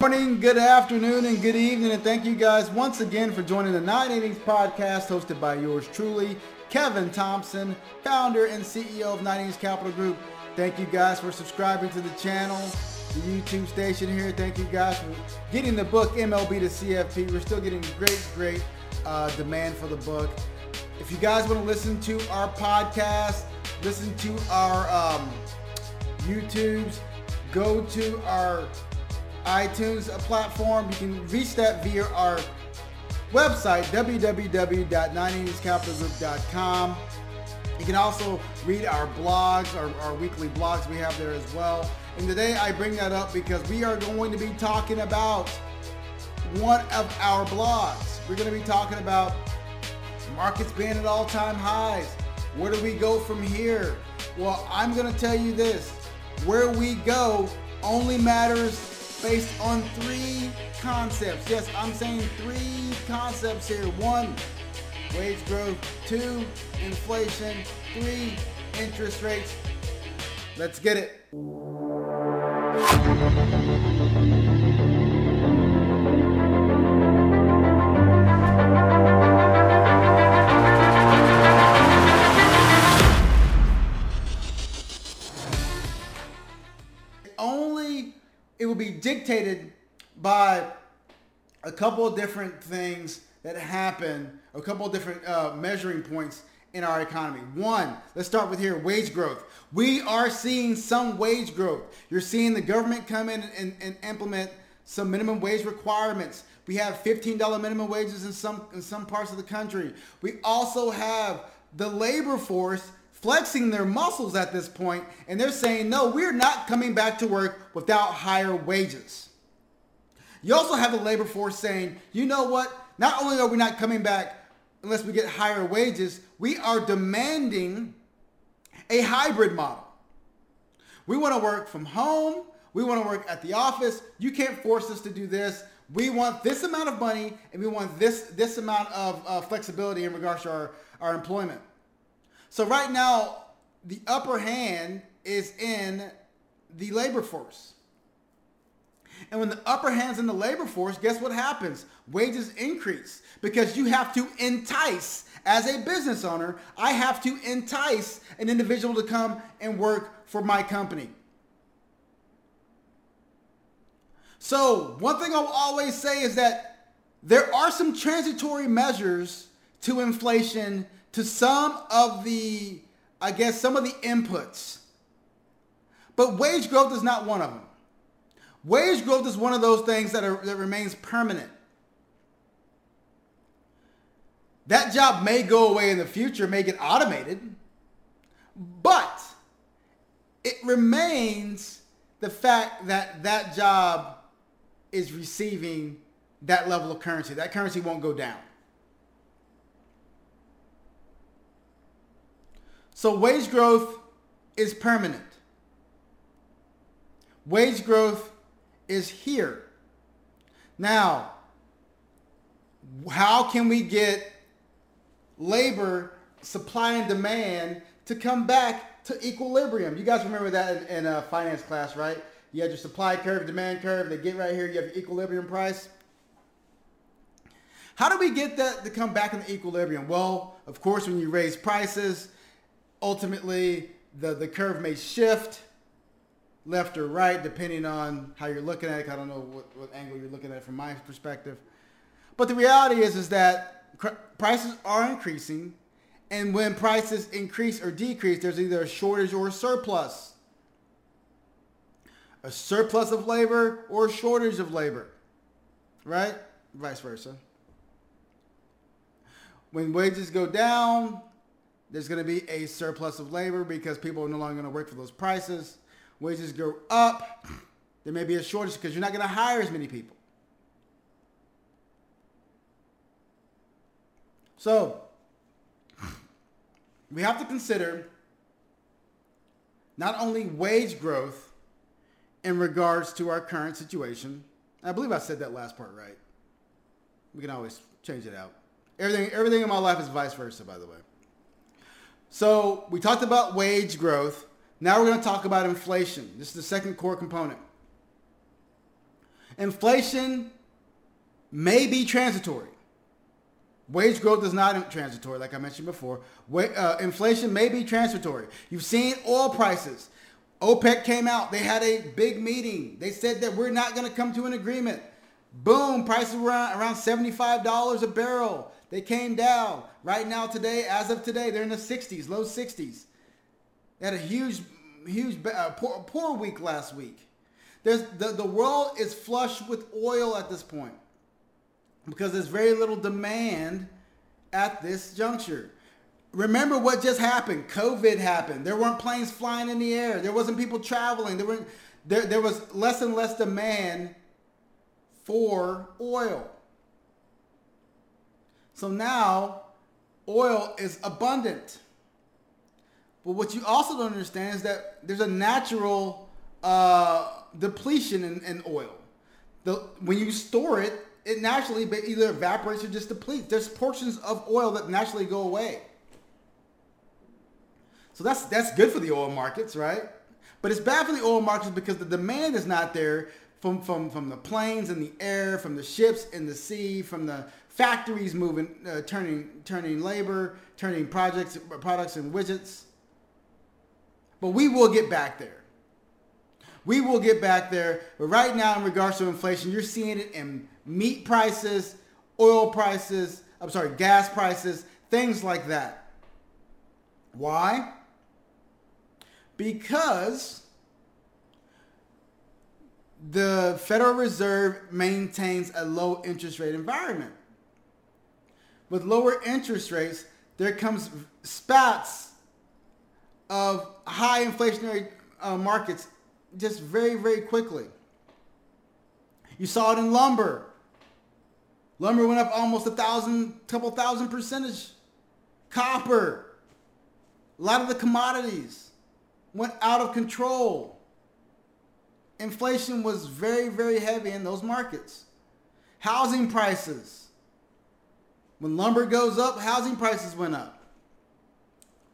morning, good afternoon, and good evening, and thank you guys once again for joining the Nine Innings podcast hosted by yours truly, Kevin Thompson, founder and CEO of Nine Innings Capital Group. Thank you guys for subscribing to the channel, the YouTube station here. Thank you guys for getting the book MLB to CFP. We're still getting great, great uh, demand for the book. If you guys want to listen to our podcast, listen to our um, YouTubes, go to our iTunes platform. You can reach that via our website, www.9inningscapitalgroup.com. You can also read our blogs, our, our weekly blogs we have there as well. And today I bring that up because we are going to be talking about one of our blogs. We're going to be talking about markets being at all-time highs. Where do we go from here? Well, I'm going to tell you this. Where we go only matters based on three concepts. Yes, I'm saying three concepts here. One, wage growth. Two, inflation. Three, interest rates. Let's get it. Dictated by a couple of different things that happen, a couple of different uh, measuring points in our economy. One, let's start with here wage growth. We are seeing some wage growth. You're seeing the government come in and, and implement some minimum wage requirements. We have $15 minimum wages in some in some parts of the country. We also have the labor force flexing their muscles at this point and they're saying, "No, we're not coming back to work without higher wages." You also have the labor force saying, "You know what? Not only are we not coming back unless we get higher wages, we are demanding a hybrid model. We want to work from home. We want to work at the office. You can't force us to do this. We want this amount of money and we want this, this amount of uh, flexibility in regards to our, our employment. So right now, the upper hand is in the labor force. And when the upper hand's in the labor force, guess what happens? Wages increase because you have to entice, as a business owner, I have to entice an individual to come and work for my company. So, one thing I'll always say is that there are some transitory measures to inflation to some of the, I guess, some of the inputs. But wage growth is not one of them. Wage growth is one of those things that, are, that remains permanent. That job may go away in the future, may get automated, but it remains the fact that that job is receiving that level of currency. That currency won't go down. So wage growth is permanent. Wage growth is here. Now, how can we get labor supply and demand to come back to equilibrium? You guys remember that in, in a finance class, right? You had your supply curve, demand curve. They get right here. You have your equilibrium price. How do we get that to come back in equilibrium? Well, of course, when you raise prices, ultimately the, the curve may shift left or right, depending on how you're looking at it. I don't know what, what angle you're looking at from my perspective. But the reality is, is that prices are increasing. And when prices increase or decrease, there's either a shortage or a surplus. A surplus of labor or a shortage of labor. Right? Vice versa. When wages go down, there's going to be a surplus of labor because people are no longer going to work for those prices wages go up, there may be a shortage because you're not going to hire as many people. So, we have to consider not only wage growth in regards to our current situation. I believe I said that last part right. We can always change it out. Everything, everything in my life is vice versa, by the way. So we talked about wage growth. Now we're going to talk about inflation. This is the second core component. Inflation may be transitory. Wage growth is not transitory, like I mentioned before. Uh, inflation may be transitory. You've seen oil prices. OPEC came out. They had a big meeting. They said that we're not going to come to an agreement. Boom, prices were around, around $75 a barrel. They came down. Right now, today, as of today, they're in the 60s, low 60s. They had a huge, huge, uh, poor, poor week last week. There's, the, the world is flush with oil at this point because there's very little demand at this juncture. Remember what just happened? COVID happened. There weren't planes flying in the air. There wasn't people traveling. There were there, there was less and less demand for oil. So now oil is abundant. But what you also don't understand is that there's a natural uh, depletion in, in oil. The, when you store it, it naturally either evaporates or just depletes. There's portions of oil that naturally go away. So that's that's good for the oil markets, right? But it's bad for the oil markets because the demand is not there from, from, from the planes and the air, from the ships in the sea, from the factories moving, uh, turning, turning labor, turning projects, products and widgets. But we will get back there. We will get back there. But right now, in regards to inflation, you're seeing it in meat prices, oil prices, I'm sorry, gas prices, things like that. Why? Because the Federal Reserve maintains a low interest rate environment. With lower interest rates, there comes spats of high inflationary uh, markets just very, very quickly. You saw it in lumber. Lumber went up almost a thousand, couple thousand percentage. Copper, a lot of the commodities went out of control inflation was very, very heavy in those markets. Housing prices. When lumber goes up, housing prices went up.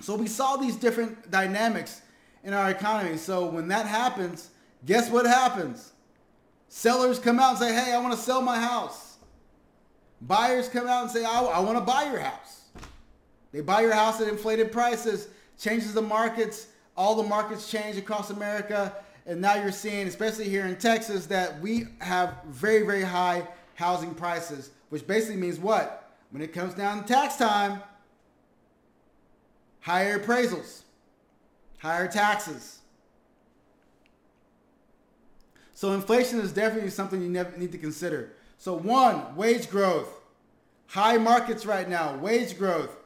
So we saw these different dynamics in our economy. So when that happens, guess what happens? Sellers come out and say, hey, I want to sell my house. Buyers come out and say, I, I want to buy your house. They buy your house at inflated prices, changes the markets. All the markets change across America and now you're seeing, especially here in Texas, that we have very, very high housing prices, which basically means what? When it comes down to tax time, higher appraisals, higher taxes. So inflation is definitely something you need to consider. So one, wage growth. High markets right now, wage growth.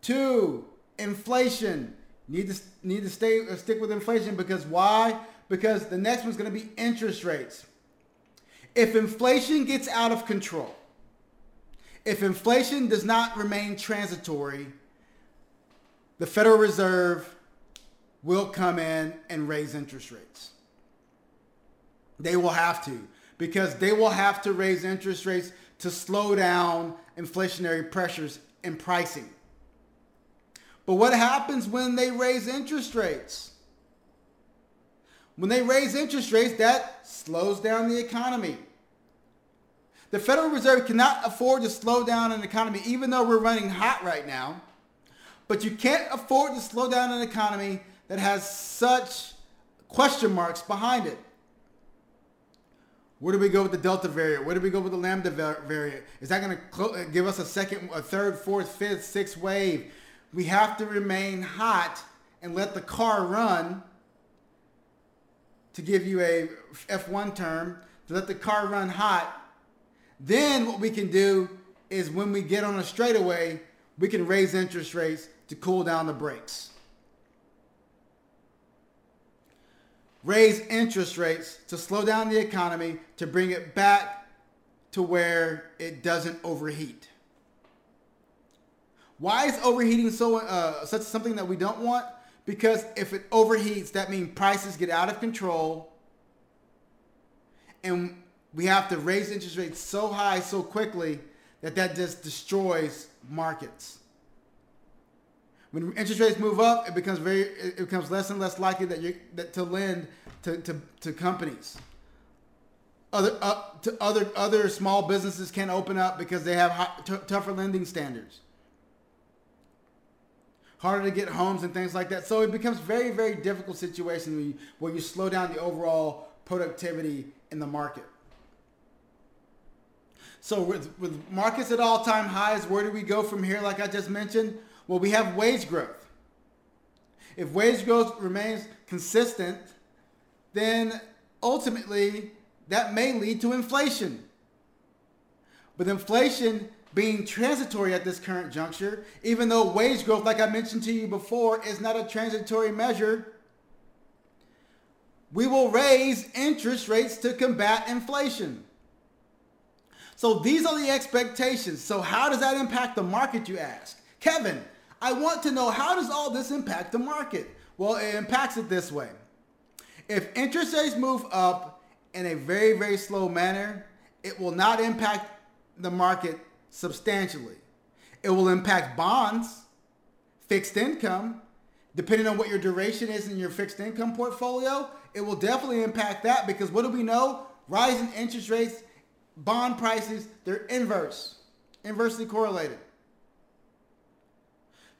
Two, inflation. Need to need to stay uh, stick with inflation because why? because the next one's going to be interest rates. If inflation gets out of control, if inflation does not remain transitory, the Federal Reserve will come in and raise interest rates. They will have to because they will have to raise interest rates to slow down inflationary pressures in pricing. But what happens when they raise interest rates? When they raise interest rates, that slows down the economy. The Federal Reserve cannot afford to slow down an economy, even though we're running hot right now. But you can't afford to slow down an economy that has such question marks behind it. Where do we go with the Delta variant? Where do we go with the Lambda variant? Is that going to give us a second, a third, fourth, fifth, sixth wave? We have to remain hot and let the car run to give you a F1 term, to let the car run hot. Then what we can do is when we get on a straightaway, we can raise interest rates to cool down the brakes. Raise interest rates to slow down the economy to bring it back to where it doesn't overheat. Why is overheating so uh, such something that we don't want? Because if it overheats, that means prices get out of control. And we have to raise interest rates so high so quickly that that just destroys markets. When interest rates move up, it becomes very it becomes less and less likely that you that to lend to, to, to companies. Other uh, to other other small businesses can't open up because they have high, t- tougher lending standards. Harder to get homes and things like that. So it becomes very very difficult situation where you, where you slow down the overall productivity in the market. So with, with markets at all time highs, where do we go from here? Like I just mentioned, well, we have wage growth. If wage growth remains consistent, then ultimately that may lead to inflation. But inflation being transitory at this current juncture, even though wage growth, like I mentioned to you before, is not a transitory measure, we will raise interest rates to combat inflation. So these are the expectations. So how does that impact the market, you ask? Kevin, I want to know how does all this impact the market? Well, it impacts it this way. If interest rates move up in a very, very slow manner, it will not impact the market substantially. It will impact bonds, fixed income, depending on what your duration is in your fixed income portfolio, it will definitely impact that because what do we know? Rising interest rates bond prices, they're inverse, inversely correlated.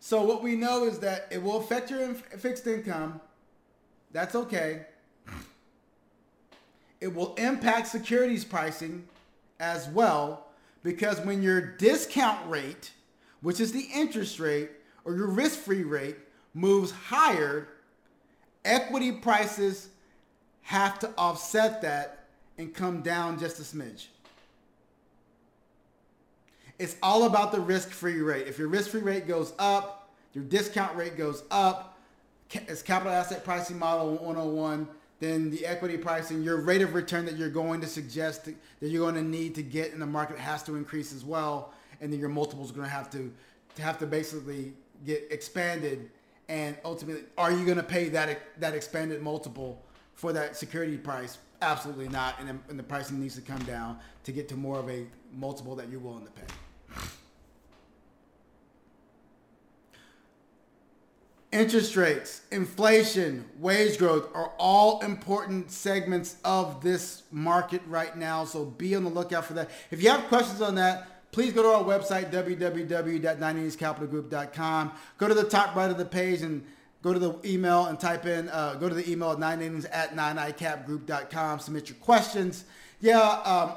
So what we know is that it will affect your fixed income. That's okay. It will impact securities pricing as well because when your discount rate, which is the interest rate or your risk-free rate, moves higher, equity prices have to offset that and come down just a smidge. It's all about the risk-free rate. If your risk-free rate goes up, your discount rate goes up, it's capital asset pricing model 101, then the equity pricing, your rate of return that you're going to suggest that you're going to need to get in the market has to increase as well. And then your multiples are going to have to, to have to basically get expanded. And ultimately, are you going to pay that, that expanded multiple for that security price? Absolutely not. And, and the pricing needs to come down to get to more of a multiple that you're willing to pay. Interest rates, inflation, wage growth are all important segments of this market right now. So be on the lookout for that. If you have questions on that, please go to our website, www.9inningscapitalgroup.com. Go to the top right of the page and go to the email and type in, uh, go to the email at 980s at 9icapgroup.com. Submit your questions. Yeah, um,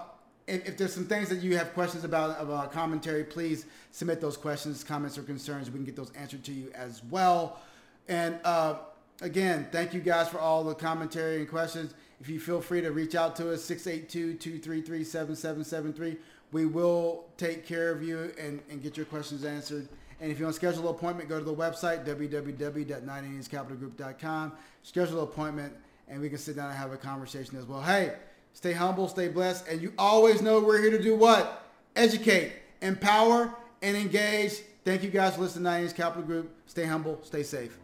if, if, there's some things that you have questions about about commentary, please submit those questions, comments, or concerns. We can get those answered to you as well. And uh, again, thank you guys for all the commentary and questions. If you feel free to reach out to us, 682-233-7773. We will take care of you and, and get your questions answered. And if you want to schedule an appointment, go to the website, www.9inningscapitalgroup.com. Schedule an appointment, and we can sit down and have a conversation as well. Hey, stay humble, stay blessed, and you always know we're here to do what? Educate, empower, and engage. Thank you guys for listening to Nine Innings Capital Group. Stay humble, stay safe.